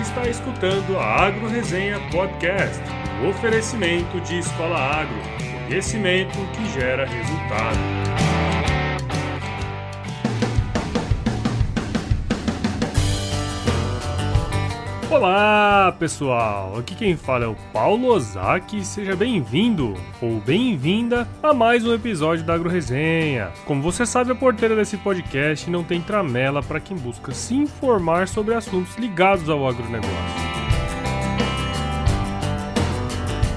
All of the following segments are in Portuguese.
está escutando a Agro Resenha Podcast, o oferecimento de Escola Agro, conhecimento que gera resultado. Olá pessoal, aqui quem fala é o Paulo Ozaki, seja bem-vindo ou bem-vinda a mais um episódio da Agro Resenha. Como você sabe, a porteira desse podcast não tem tramela para quem busca se informar sobre assuntos ligados ao agronegócio.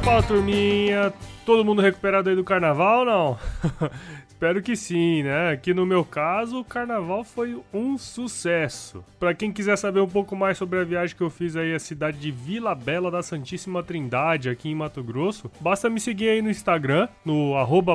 Fala turminha, todo mundo recuperado aí do carnaval não? Espero que sim, né? Aqui no meu caso, o carnaval foi um sucesso. Para quem quiser saber um pouco mais sobre a viagem que eu fiz aí à cidade de Vila Bela da Santíssima Trindade, aqui em Mato Grosso, basta me seguir aí no Instagram, no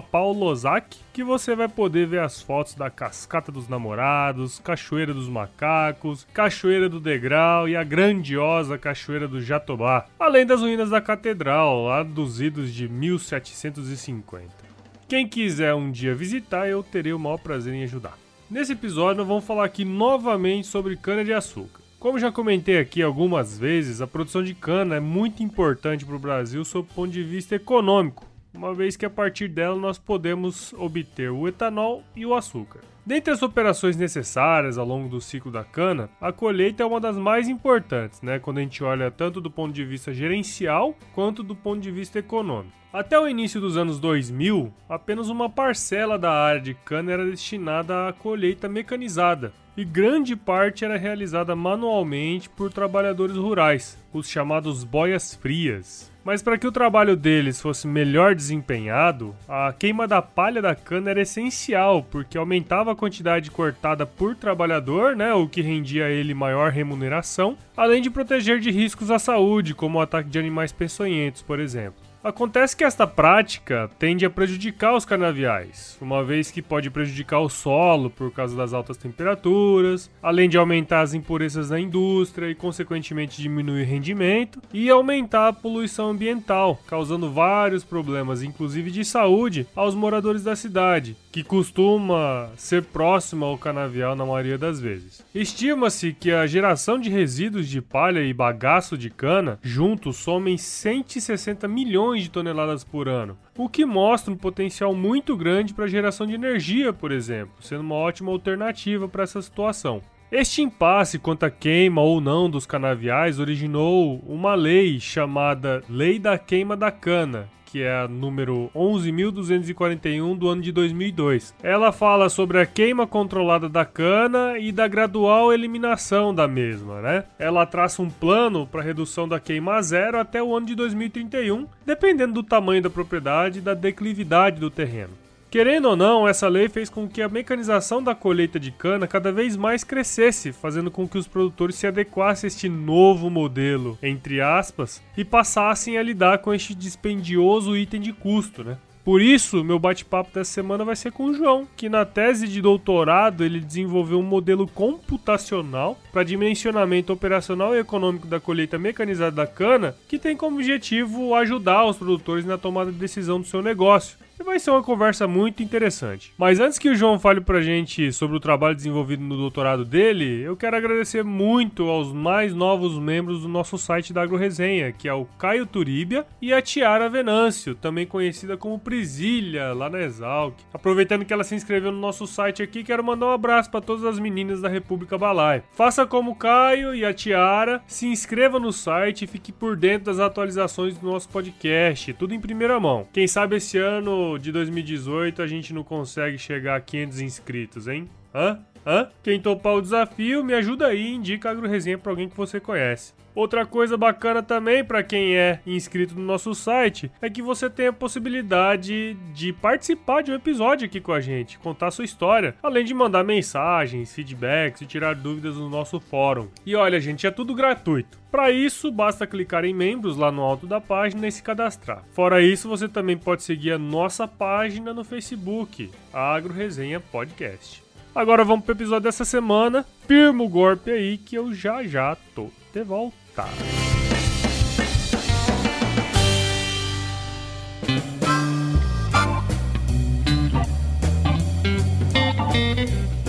paulozak, que você vai poder ver as fotos da Cascata dos Namorados, Cachoeira dos Macacos, Cachoeira do Degrau e a grandiosa Cachoeira do Jatobá, além das ruínas da Catedral, lá dos idos de 1750. Quem quiser um dia visitar, eu terei o maior prazer em ajudar. Nesse episódio, nós vamos falar aqui novamente sobre cana-de-açúcar. Como já comentei aqui algumas vezes, a produção de cana é muito importante para o Brasil sob o ponto de vista econômico, uma vez que a partir dela nós podemos obter o etanol e o açúcar. Dentre as operações necessárias ao longo do ciclo da cana, a colheita é uma das mais importantes, né, quando a gente olha tanto do ponto de vista gerencial quanto do ponto de vista econômico. Até o início dos anos 2000, apenas uma parcela da área de cana era destinada à colheita mecanizada, e grande parte era realizada manualmente por trabalhadores rurais, os chamados boias frias. Mas para que o trabalho deles fosse melhor desempenhado, a queima da palha da cana era essencial, porque aumentava a quantidade cortada por trabalhador, né, o que rendia a ele maior remuneração, além de proteger de riscos à saúde, como o ataque de animais peçonhentos, por exemplo. Acontece que esta prática tende a prejudicar os canaviais, uma vez que pode prejudicar o solo por causa das altas temperaturas, além de aumentar as impurezas na indústria e, consequentemente, diminuir o rendimento e aumentar a poluição ambiental, causando vários problemas, inclusive de saúde, aos moradores da cidade, que costuma ser próxima ao canavial na maioria das vezes. Estima-se que a geração de resíduos de palha e bagaço de cana juntos somem 160 milhões milhões de toneladas por ano, o que mostra um potencial muito grande para a geração de energia, por exemplo, sendo uma ótima alternativa para essa situação. Este impasse quanto à queima ou não dos canaviais originou uma lei chamada Lei da Queima da Cana, que é a número 11.241 do ano de 2002. Ela fala sobre a queima controlada da cana e da gradual eliminação da mesma, né? Ela traça um plano para redução da queima a zero até o ano de 2031, dependendo do tamanho da propriedade e da declividade do terreno. Querendo ou não, essa lei fez com que a mecanização da colheita de cana cada vez mais crescesse, fazendo com que os produtores se adequassem a este novo modelo, entre aspas, e passassem a lidar com este dispendioso item de custo, né? Por isso, meu bate-papo dessa semana vai ser com o João, que na tese de doutorado ele desenvolveu um modelo computacional para dimensionamento operacional e econômico da colheita mecanizada da cana, que tem como objetivo ajudar os produtores na tomada de decisão do seu negócio e vai ser uma conversa muito interessante. Mas antes que o João fale pra gente sobre o trabalho desenvolvido no doutorado dele, eu quero agradecer muito aos mais novos membros do nosso site da AgroResenha, que é o Caio Turíbia e a Tiara Venâncio, também conhecida como Prisilha, lá na Exalc. Aproveitando que ela se inscreveu no nosso site aqui, quero mandar um abraço para todas as meninas da República Balai. Faça como o Caio e a Tiara, se inscreva no site e fique por dentro das atualizações do nosso podcast, tudo em primeira mão. Quem sabe esse ano de 2018 a gente não consegue chegar a 500 inscritos, hein? Hã? Hã? Quem topar o desafio, me ajuda aí e indica a AgroResenha pra alguém que você conhece. Outra coisa bacana também para quem é inscrito no nosso site é que você tem a possibilidade de participar de um episódio aqui com a gente, contar sua história, além de mandar mensagens, feedbacks e tirar dúvidas no nosso fórum. E olha, gente, é tudo gratuito. Para isso, basta clicar em membros lá no alto da página e se cadastrar. Fora isso, você também pode seguir a nossa página no Facebook, a Agro Resenha Podcast. Agora vamos pro episódio dessa semana. Firma o golpe aí que eu já já tô de volta.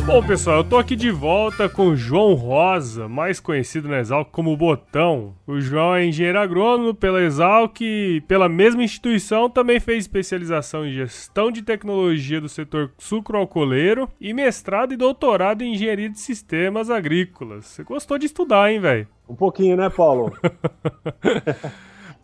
Bom, pessoal, eu tô aqui de volta com o João Rosa, mais conhecido na Exalc como Botão. O João é engenheiro agrônomo pela Exalc e pela mesma instituição também fez especialização em gestão de tecnologia do setor sucroalcooleiro e mestrado e doutorado em engenharia de sistemas agrícolas. Você gostou de estudar, hein, velho? Um pouquinho, né, Paulo?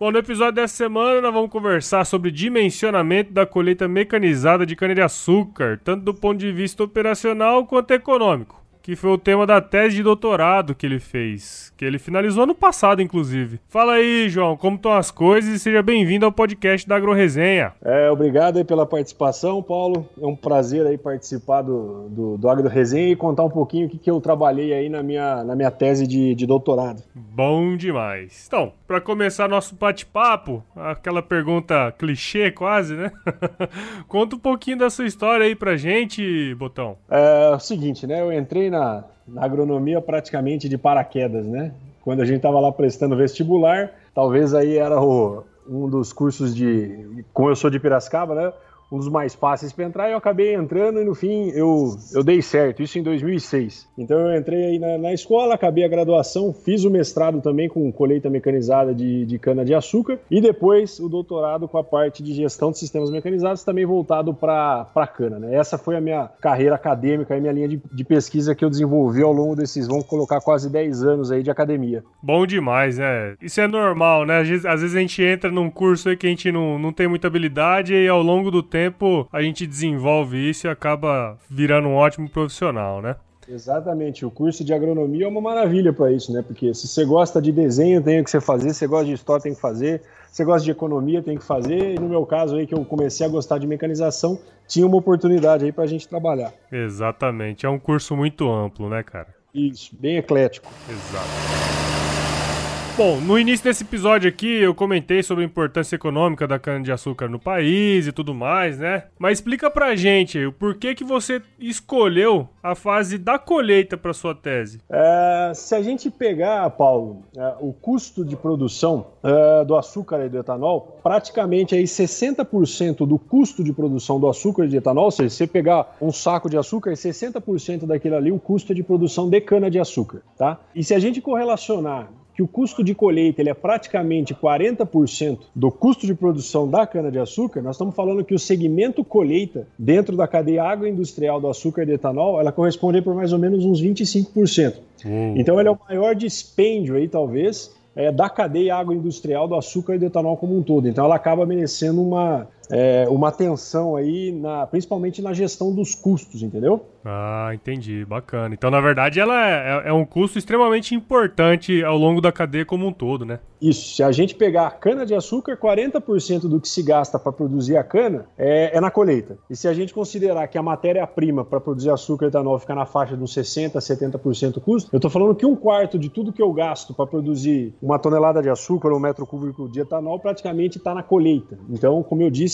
Bom, no episódio dessa semana nós vamos conversar sobre dimensionamento da colheita mecanizada de cana-de-açúcar, tanto do ponto de vista operacional quanto econômico que foi o tema da tese de doutorado que ele fez, que ele finalizou ano passado, inclusive. Fala aí, João, como estão as coisas e seja bem-vindo ao podcast da AgroResenha. É, obrigado aí pela participação, Paulo. É um prazer aí participar do, do, do AgroResenha e contar um pouquinho o que, que eu trabalhei aí na minha, na minha tese de, de doutorado. Bom demais. Então, para começar nosso bate-papo, aquela pergunta clichê quase, né? Conta um pouquinho da sua história aí pra gente, Botão. É, o seguinte, né? Eu entrei na, na agronomia praticamente de paraquedas, né? Quando a gente estava lá prestando vestibular, talvez aí era o, um dos cursos de. Como eu sou de Piracicaba, né? Um dos mais fáceis para entrar, eu acabei entrando e no fim eu, eu dei certo, isso em 2006. Então eu entrei aí na, na escola, acabei a graduação, fiz o mestrado também com colheita mecanizada de, de cana-de-açúcar e depois o doutorado com a parte de gestão de sistemas mecanizados, também voltado para cana. Né? Essa foi a minha carreira acadêmica, a minha linha de, de pesquisa que eu desenvolvi ao longo desses, vamos colocar quase 10 anos aí de academia. Bom demais, né? Isso é normal, né? Às vezes, às vezes a gente entra num curso aí que a gente não, não tem muita habilidade e ao longo do tempo tempo a gente desenvolve isso e acaba virando um ótimo profissional, né? Exatamente, o curso de agronomia é uma maravilha para isso, né? Porque se você gosta de desenho, tem o que você fazer, se você gosta de história, tem que fazer, se você gosta de economia, tem que fazer. E no meu caso aí, que eu comecei a gostar de mecanização, tinha uma oportunidade aí para a gente trabalhar. Exatamente, é um curso muito amplo, né, cara? Isso, bem eclético. Exato. Bom, no início desse episódio aqui eu comentei sobre a importância econômica da cana-de-açúcar no país e tudo mais, né? Mas explica pra gente o porquê que você escolheu a fase da colheita para sua tese. É, se a gente pegar, Paulo, é, o custo de produção é, do açúcar e do etanol, praticamente aí 60% do custo de produção do açúcar e de etanol, ou seja, se você pegar um saco de açúcar, 60% daquilo ali o custo de produção de cana-de-açúcar, tá? E se a gente correlacionar que o custo de colheita ele é praticamente 40% do custo de produção da cana-de-açúcar, nós estamos falando que o segmento colheita dentro da cadeia agroindustrial do açúcar e do etanol, ela corresponde por mais ou menos uns 25%. Hum. Então ele é o maior dispêndio aí, talvez, é, da cadeia agroindustrial do açúcar e do etanol como um todo. Então ela acaba merecendo uma, é, uma atenção aí, na, principalmente na gestão dos custos, entendeu? Ah, entendi. Bacana. Então, na verdade, ela é, é, é um custo extremamente importante ao longo da cadeia como um todo, né? Isso. Se a gente pegar a cana-de-açúcar, 40% do que se gasta para produzir a cana é, é, na colheita. E se a gente considerar que a matéria-prima para produzir açúcar e etanol fica na faixa dos 60%, 70% custo, eu estou falando que um quarto de tudo que eu gasto para produzir uma tonelada de açúcar ou um metro cúbico de etanol praticamente está na colheita. Então, como eu disse,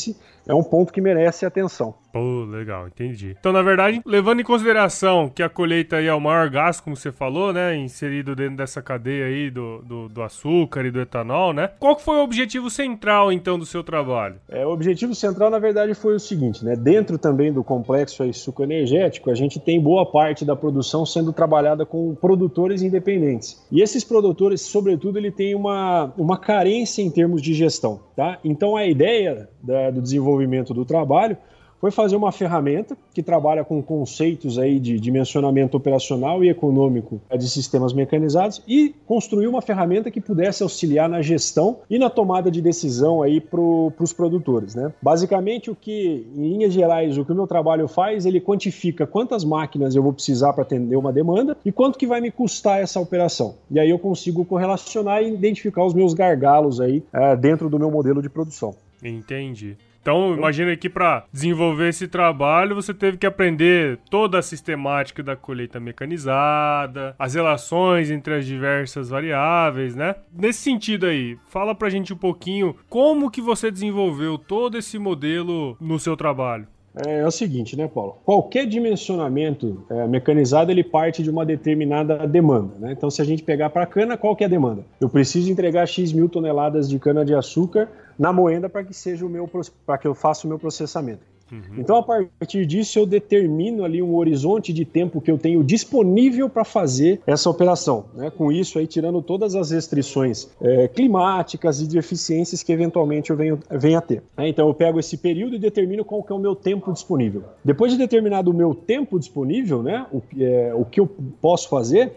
é um ponto que merece atenção. Pô, legal, entendi. Então, na verdade, levando em consideração que a colheita aí é o maior gasto, como você falou, né? Inserido dentro dessa cadeia aí do, do, do açúcar e do etanol, né? Qual foi o objetivo central, então, do seu trabalho? É, o objetivo central, na verdade, foi o seguinte, né? Dentro também do complexo aí suco-energético, a gente tem boa parte da produção sendo trabalhada com produtores independentes. E esses produtores, sobretudo, ele tem uma, uma carência em termos de gestão, tá? Então, a ideia da, do desenvolvimento do trabalho foi fazer uma ferramenta que trabalha com conceitos aí de dimensionamento operacional e econômico de sistemas mecanizados e construir uma ferramenta que pudesse auxiliar na gestão e na tomada de decisão aí para os produtores, né? Basicamente o que, em linhas gerais, o que o meu trabalho faz, ele quantifica quantas máquinas eu vou precisar para atender uma demanda e quanto que vai me custar essa operação. E aí eu consigo correlacionar e identificar os meus gargalos aí é, dentro do meu modelo de produção. Entendi. Então, imagina que para desenvolver esse trabalho, você teve que aprender toda a sistemática da colheita mecanizada, as relações entre as diversas variáveis, né? Nesse sentido aí, fala pra gente um pouquinho como que você desenvolveu todo esse modelo no seu trabalho. É, é, o seguinte, né, Paulo? Qualquer dimensionamento é, mecanizado ele parte de uma determinada demanda. Né? Então, se a gente pegar para cana, qual que é a demanda? Eu preciso entregar x mil toneladas de cana de açúcar na moenda para que seja o meu para que eu faça o meu processamento. Uhum. Então, a partir disso, eu determino ali um horizonte de tempo que eu tenho disponível para fazer essa operação. Né? Com isso, aí tirando todas as restrições é, climáticas e de eficiências que eventualmente eu venho, venho a ter. Né? Então, eu pego esse período e determino qual que é o meu tempo disponível. Depois de determinado o meu tempo disponível, né, o, é, o que eu posso fazer,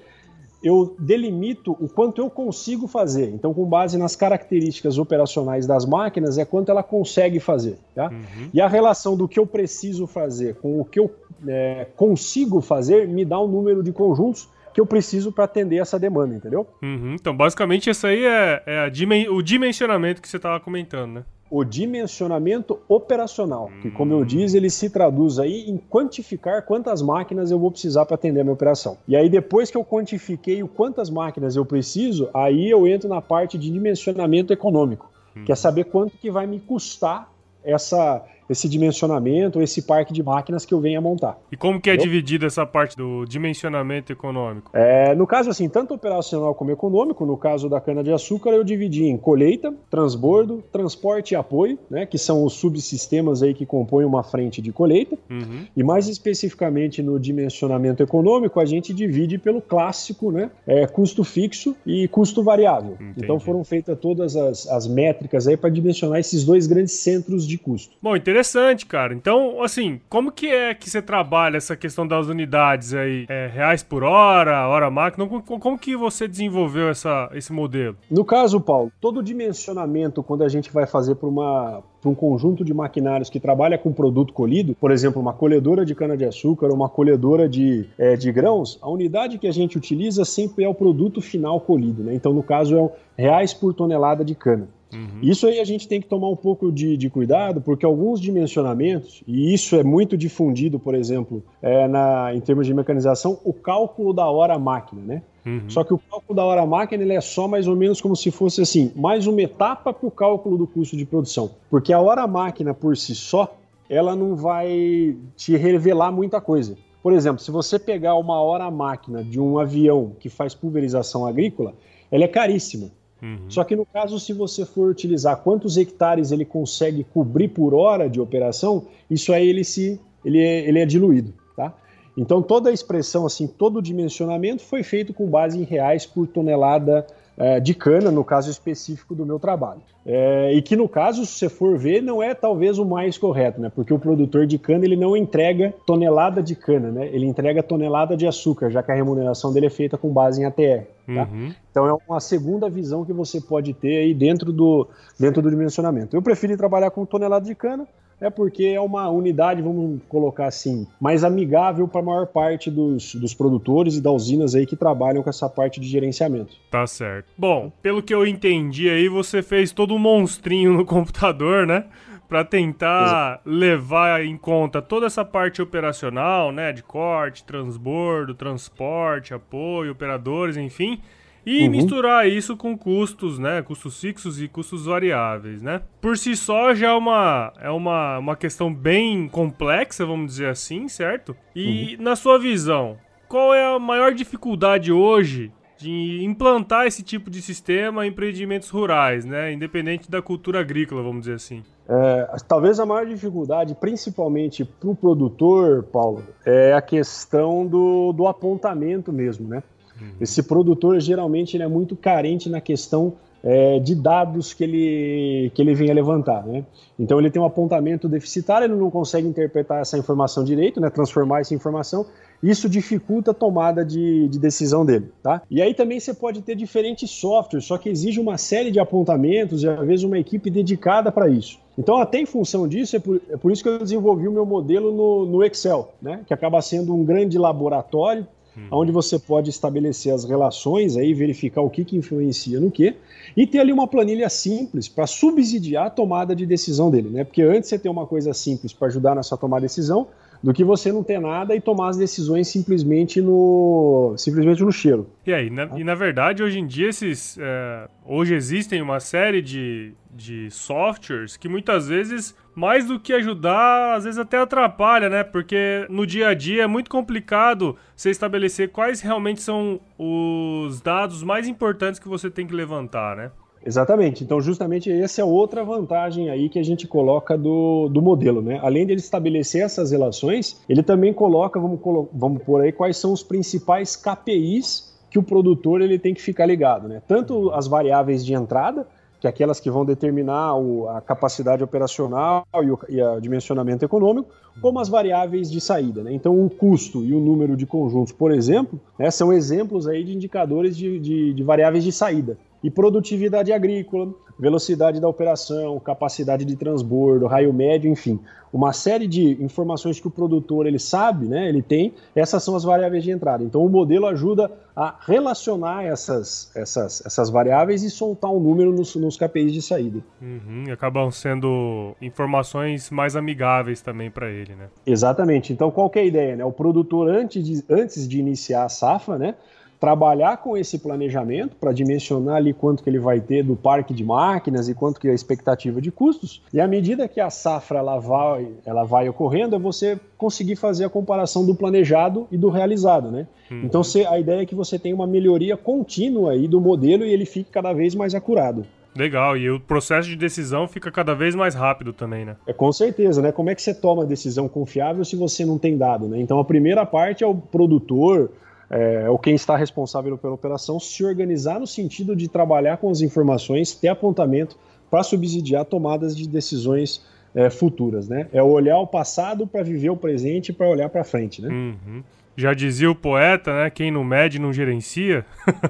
eu delimito o quanto eu consigo fazer. Então, com base nas características operacionais das máquinas, é quanto ela consegue fazer. Tá? Uhum. E a relação do que eu preciso fazer com o que eu é, consigo fazer me dá um número de conjuntos que eu preciso para atender essa demanda, entendeu? Uhum. Então, basicamente, esse aí é, é dimen o dimensionamento que você estava comentando, né? O dimensionamento operacional, que como eu disse, ele se traduz aí em quantificar quantas máquinas eu vou precisar para atender a minha operação. E aí depois que eu quantifiquei o quantas máquinas eu preciso, aí eu entro na parte de dimensionamento econômico, que é saber quanto que vai me custar essa esse dimensionamento, esse parque de máquinas que eu venho a montar. E como que é dividida essa parte do dimensionamento econômico? É, no caso assim, tanto operacional como econômico, no caso da cana-de-açúcar, eu dividi em colheita, transbordo, transporte e apoio, né, que são os subsistemas aí que compõem uma frente de colheita. Uhum. E mais especificamente no dimensionamento econômico, a gente divide pelo clássico, né, é, custo fixo e custo variável. Entendi. Então foram feitas todas as, as métricas aí para dimensionar esses dois grandes centros de custo. Bom, interessante interessante, cara. Então, assim, como que é que você trabalha essa questão das unidades aí? É, reais por hora, hora máquina? Como, como que você desenvolveu essa, esse modelo? No caso, Paulo, todo dimensionamento, quando a gente vai fazer para uma para um conjunto de maquinários que trabalha com produto colhido, por exemplo, uma colhedora de cana-de-açúcar ou uma colhedora de, é, de grãos, a unidade que a gente utiliza sempre é o produto final colhido. Né? Então, no caso, é reais por tonelada de cana. Uhum. Isso aí a gente tem que tomar um pouco de, de, cuidado, porque alguns dimensionamentos, e isso é muito difundido, por exemplo, é na, em termos de mecanização, o cálculo da hora máquina, né? Uhum. Só que o cálculo da hora máquina ele é só mais ou menos como se fosse assim, mais uma etapa para o cálculo do custo de produção. Porque a hora máquina por si só, ela não vai te revelar muita coisa. Por exemplo, se você pegar uma hora máquina de um avião que faz pulverização agrícola, ela é caríssima. Uhum. Só que no caso, se você for utilizar quantos hectares ele consegue cobrir por hora de operação, isso aí ele se ele é, ele é diluído, tá? Então toda a expressão assim, todo o dimensionamento foi feito com base em reais por tonelada é, de cana, no caso específico do meu trabalho. É, e que no caso, se você for ver, não é talvez o mais correto, né? Porque o produtor de cana ele não entrega tonelada de cana, né? Ele entrega tonelada de açúcar, já que a remuneração dele é feita com base em ATR. Tá? Uhum. Então é uma segunda visão que você pode ter aí dentro do, dentro do dimensionamento. Eu prefiro trabalhar com tonelada de cana, é porque é uma unidade, vamos colocar assim, mais amigável para a maior parte dos, dos produtores e das usinas aí que trabalham com essa parte de gerenciamento. Tá certo. Bom, pelo que eu entendi aí, você fez todo um monstrinho no computador, né? para tentar Exato. levar em conta toda essa parte operacional, né, de corte, transbordo, transporte, apoio, operadores, enfim, e uhum. misturar isso com custos, né? Custos fixos e custos variáveis, né? Por si só já é uma, é uma, uma questão bem complexa, vamos dizer assim, certo? E uhum. na sua visão, qual é a maior dificuldade hoje de implantar esse tipo de sistema em empreendimentos rurais, né? Independente da cultura agrícola, vamos dizer assim. É, talvez a maior dificuldade, principalmente para o produtor, Paulo, é a questão do, do apontamento mesmo, né? Uhum. Esse produtor geralmente ele é muito carente na questão é, de dados que ele, que ele venha levantar. Né? Então ele tem um apontamento deficitário, ele não consegue interpretar essa informação direito, né? transformar essa informação. Isso dificulta a tomada de, de decisão dele. Tá? E aí também você pode ter diferentes softwares, só que exige uma série de apontamentos e às vezes uma equipe dedicada para isso. Então, até em função disso, é por, é por, isso que eu desenvolvi o meu modelo no, no Excel, né? que acaba sendo um grande laboratório Uhum. onde você pode estabelecer as relações, aí verificar o que, que influencia no que, e ter ali uma planilha simples para subsidiar a tomada de decisão dele, né? Porque antes você ter uma coisa simples para ajudar na sua tomada de decisão, do que você não ter nada e tomar as decisões simplesmente no simplesmente no cheiro. E aí, na, e na verdade, hoje em dia, esses, é, hoje existem uma série de, de softwares que muitas vezes, mais do que ajudar, às vezes até atrapalha, né? Porque no dia a dia é muito complicado você estabelecer quais realmente são os dados mais importantes que você tem que levantar, né? Exatamente. Então, justamente essa é outra vantagem aí que a gente coloca do, do modelo, né? Além de ele estabelecer essas relações, ele também coloca, vamos, vamos por aí, quais são os principais KPIs que o produtor ele tem que ficar ligado, né? Tanto as variáveis de entrada, que é aquelas que vão determinar o, a capacidade operacional e o e a dimensionamento econômico, como as variáveis de saída. Né? Então, o custo e o número de conjuntos, por exemplo, né, são exemplos aí de indicadores de, de, de variáveis de saída. E produtividade agrícola, velocidade da operação, capacidade de transbordo, raio médio, enfim, uma série de informações que o produtor ele sabe, né, ele tem, essas são as variáveis de entrada. Então o modelo ajuda a relacionar essas, essas, essas variáveis e soltar um número nos, nos KPIs de saída. Uhum, acabam sendo informações mais amigáveis também para ele, né? Exatamente. Então qual é a ideia? Né? O produtor, antes de, antes de iniciar a safra, né, trabalhar com esse planejamento para dimensionar ali quanto que ele vai ter do parque de máquinas e quanto que é a expectativa de custos. E à medida que a safra ela vai, ela vai ocorrendo, é você conseguir fazer a comparação do planejado e do realizado, né? Uhum. Então você, a ideia é que você tenha uma melhoria contínua aí do modelo e ele fique cada vez mais acurado. Legal, e o processo de decisão fica cada vez mais rápido também, né? É com certeza, né? Como é que você toma decisão confiável se você não tem dado, né? Então a primeira parte é o produtor, é, ou quem está responsável pela operação se organizar no sentido de trabalhar com as informações, ter apontamento para subsidiar tomadas de decisões é, futuras, né? É olhar o passado para viver o presente para olhar para frente, né? Uhum. Já dizia o poeta, né? Quem não mede não gerencia.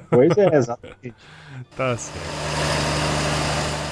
Pois é, exatamente. tá certo.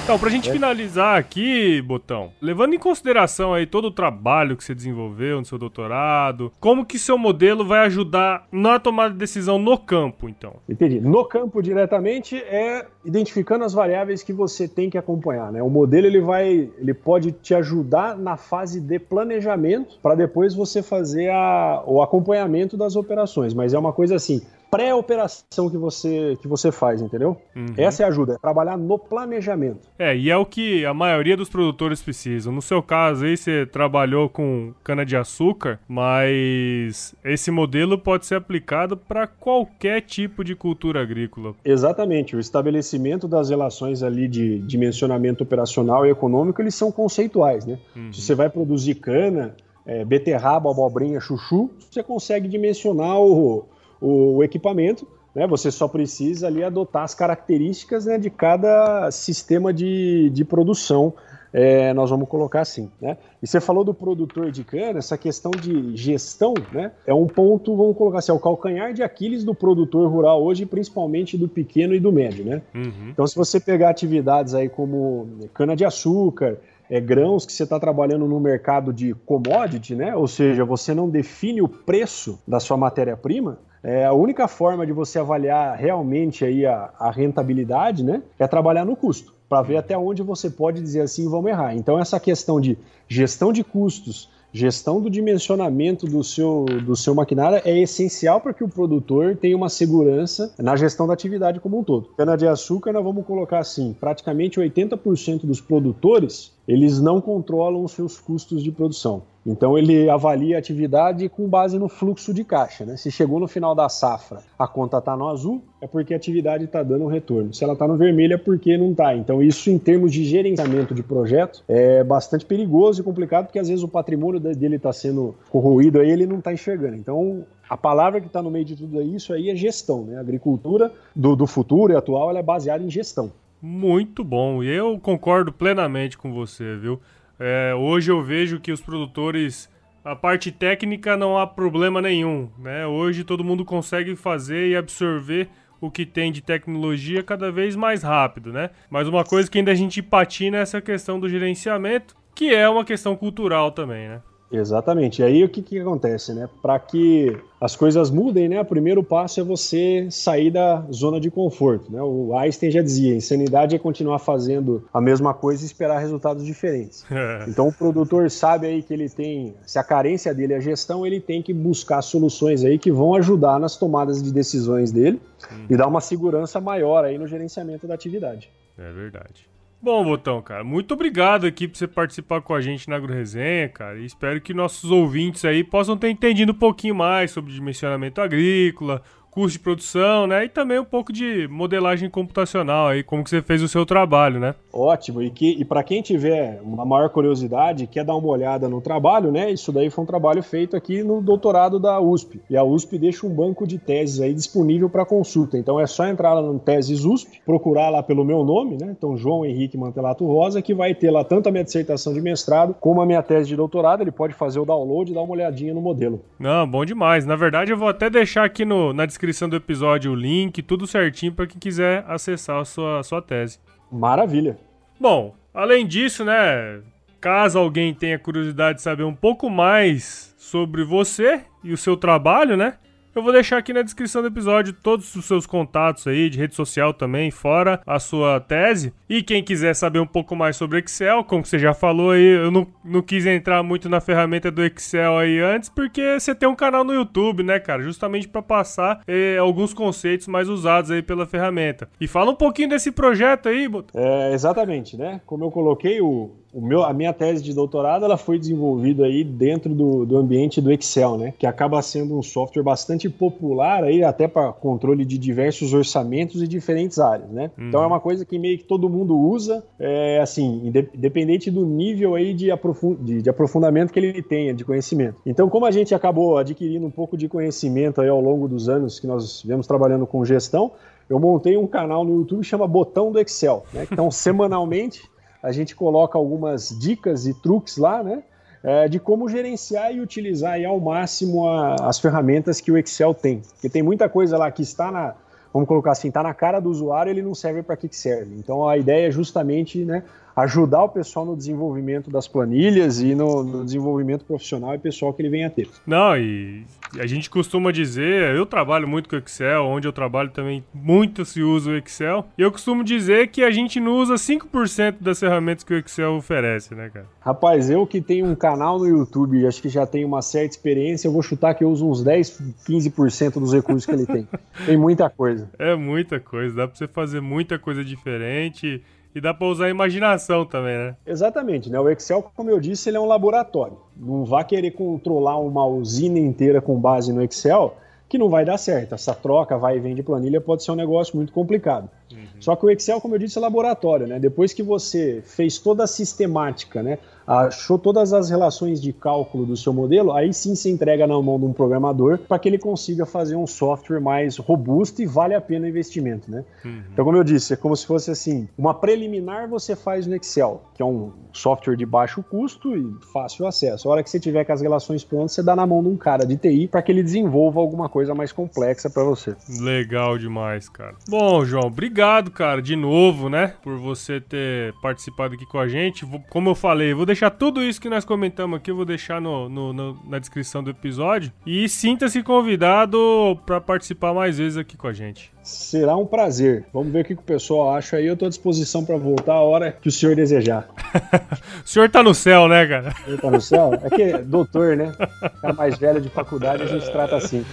Então, pra gente é. finalizar aqui, Botão, levando em consideração aí todo o trabalho que você desenvolveu no seu doutorado, como que seu modelo vai ajudar na tomada de decisão no campo, então? Entendi. No campo, diretamente, é identificando as variáveis que você tem que acompanhar, né? O modelo, ele vai, ele pode te ajudar na fase de planejamento, para depois você fazer a, o acompanhamento das operações, mas é uma coisa assim, pré-operação que você, que você faz, entendeu? Uhum. Essa é a ajuda, é trabalhar no planejamento. É, e é o que a maioria dos produtores precisam. No seu caso aí, você trabalhou com cana-de-açúcar, mas esse modelo pode ser aplicado para qualquer tipo de cultura agrícola. Exatamente. O estabelecimento das relações ali de dimensionamento operacional e econômico, eles são conceituais, né? Uhum. Se você vai produzir cana, é, beterraba, abobrinha, chuchu, você consegue dimensionar o o equipamento, né? Você só precisa ali adotar as características né, de cada sistema de, de produção. É, nós vamos colocar assim, né? E você falou do produtor de cana, essa questão de gestão, né? É um ponto, vamos colocar assim, é o calcanhar de Aquiles do produtor rural hoje, principalmente do pequeno e do médio, né? Uhum. Então, se você pegar atividades aí como cana de açúcar, é, grãos que você está trabalhando no mercado de commodity, né? Ou seja, você não define o preço da sua matéria-prima, é, a única forma de você avaliar realmente aí a, a rentabilidade né, é trabalhar no custo, para ver até onde você pode dizer assim, vamos errar. Então, essa questão de gestão de custos, gestão do dimensionamento do seu, do seu maquinário é essencial para que o produtor tenha uma segurança na gestão da atividade como um todo. Cana-de-açúcar, nós vamos colocar assim, praticamente 80% dos produtores, eles não controlam os seus custos de produção. Então ele avalia a atividade com base no fluxo de caixa. Né? Se chegou no final da safra, a conta está no azul, é porque a atividade está dando um retorno. Se ela está no vermelho, é porque não está. Então isso, em termos de gerenciamento de projeto, é bastante perigoso e complicado, porque às vezes o patrimônio dele está sendo corroído aí ele não está enxergando. Então a palavra que está no meio de tudo isso aí é gestão. Né? A agricultura do, do futuro e atual é baseada em gestão. Muito bom, e eu concordo plenamente com você, viu? É, hoje eu vejo que os produtores, a parte técnica não há problema nenhum, né? Hoje todo mundo consegue fazer e absorver o que tem de tecnologia cada vez mais rápido, né? Mas uma coisa que ainda a gente patina é essa questão do gerenciamento, que é uma questão cultural também, né? Exatamente. E aí o que, que acontece, né? Para que as coisas mudem, né? O primeiro passo é você sair da zona de conforto, né? O Einstein já dizia, insanidade é continuar fazendo a mesma coisa e esperar resultados diferentes. então o produtor sabe aí que ele tem, se a carência dele é a gestão, ele tem que buscar soluções aí que vão ajudar nas tomadas de decisões dele e dar uma segurança maior aí no gerenciamento da atividade. É verdade. Bom, Botão, cara, muito obrigado aqui por você participar com a gente na AgroResenha, cara. E espero que nossos ouvintes aí possam ter entendido um pouquinho mais sobre dimensionamento agrícola, custo de produção, né? E também um pouco de modelagem computacional aí, como que você fez o seu trabalho, né? Ótimo. E, que, e para quem tiver uma maior curiosidade, quer dar uma olhada no trabalho, né? Isso daí foi um trabalho feito aqui no doutorado da USP. E a USP deixa um banco de teses aí disponível para consulta. Então é só entrar lá no Teses USP, procurar lá pelo meu nome, né? Então João Henrique Mantelato Rosa, que vai ter lá tanto a minha dissertação de mestrado como a minha tese de doutorado. Ele pode fazer o download e dar uma olhadinha no modelo. Não, bom demais. Na verdade, eu vou até deixar aqui no, na descrição do episódio o link, tudo certinho para quem quiser acessar a sua, a sua tese. Maravilha. Bom, além disso, né? Caso alguém tenha curiosidade de saber um pouco mais sobre você e o seu trabalho, né? Eu vou deixar aqui na descrição do episódio todos os seus contatos aí, de rede social também, fora a sua tese. E quem quiser saber um pouco mais sobre Excel, como você já falou aí, eu não, não quis entrar muito na ferramenta do Excel aí antes, porque você tem um canal no YouTube, né, cara? Justamente para passar eh, alguns conceitos mais usados aí pela ferramenta. E fala um pouquinho desse projeto aí, Boto. É, exatamente, né? Como eu coloquei, o, o meu, a minha tese de doutorado ela foi desenvolvida aí dentro do, do ambiente do Excel, né? Que acaba sendo um software bastante popular aí até para controle de diversos orçamentos e diferentes áreas, né? Uhum. Então é uma coisa que meio que todo mundo usa, é, assim, independente do nível aí de, aprofund, de, de, aprofundamento que ele tenha de conhecimento. Então, como a gente acabou adquirindo um pouco de conhecimento aí ao longo dos anos que nós viemos trabalhando com gestão, eu montei um canal no YouTube que chama Botão do Excel, né? Então, semanalmente a gente coloca algumas dicas e truques lá, né? É, de como gerenciar e utilizar aí ao máximo a, as ferramentas que o Excel tem. Porque tem muita coisa lá que está na, vamos colocar assim, está na cara do usuário, ele não serve para que, que serve. Então a ideia é justamente né, ajudar o pessoal no desenvolvimento das planilhas e no, no, desenvolvimento profissional e pessoal que ele venha a ter. Não, e a gente costuma dizer, eu trabalho muito com Excel, onde eu trabalho também muito se usa o Excel, e eu costumo dizer que a gente não usa 5% das ferramentas que o Excel oferece, né, cara? Rapaz, eu que tenho um canal no YouTube e acho que já tenho uma certa experiência, eu vou chutar que eu uso uns 10, 15% dos recursos que ele tem. tem muita coisa. É muita coisa, dá pra você fazer muita coisa diferente e dá para usar a imaginação também, né? Exatamente, né? O Excel, como eu disse, ele é um laboratório. Não vá querer controlar uma usina inteira com base no Excel, que não vai dar certo. Essa troca, vai e vem de planilha, pode ser um negócio muito complicado. Uhum. Só que o Excel, como eu disse, é laboratório, né? Depois que você fez toda a sistemática, né? Achou todas as relações de cálculo do seu modelo, aí sim se entrega na mão de um programador para que ele consiga fazer um software mais robusto e vale a pena o investimento, né? Uhum. Então, como eu disse, é como se fosse assim, uma preliminar você faz no Excel, que é um software de baixo custo e fácil acesso. A hora que você tiver com as relações prontas, você dá na mão de um cara de TI para que ele desenvolva alguma coisa mais complexa para você. Legal demais, cara. Bom, João, obrigado, cara, de novo, né, por você ter participado aqui com a gente. Como eu falei, vou deixar tudo isso que nós comentamos aqui, eu vou deixar no, no, no na descrição do episódio. E sinta-se convidado para participar mais vezes aqui com a gente. Será um prazer. Vamos ver o que o pessoal acha aí. Eu estou à disposição para voltar a hora que o senhor desejar. o senhor tá no céu, né, cara? Ele tá no céu? É que é doutor, né? Tá mais velho de faculdade, a gente trata assim.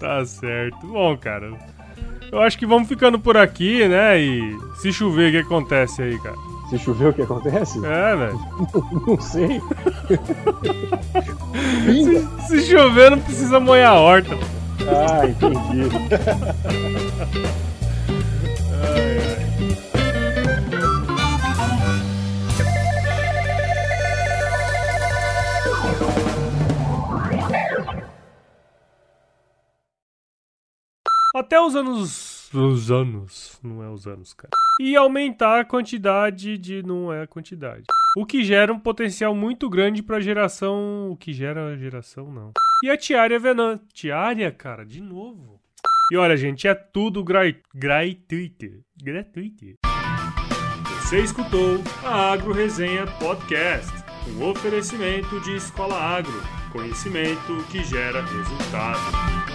Tá certo. Bom, cara. Eu acho que vamos ficando por aqui, né? E se chover, o que acontece aí, cara? Se chover, o que acontece? É, velho. não sei. se, se, chover, não precisa molhar a horta. Ah, entendi. Até os anos os anos, não é os anos, cara. E aumentar a quantidade de não é a quantidade. O que gera um potencial muito grande para geração, o que gera geração não. E a tiária venã, tiária, cara, de novo. E olha, gente, é tudo gratuito. Gratuito. Você escutou a Agro Resenha Podcast, um oferecimento de Escola Agro, conhecimento que gera resultado.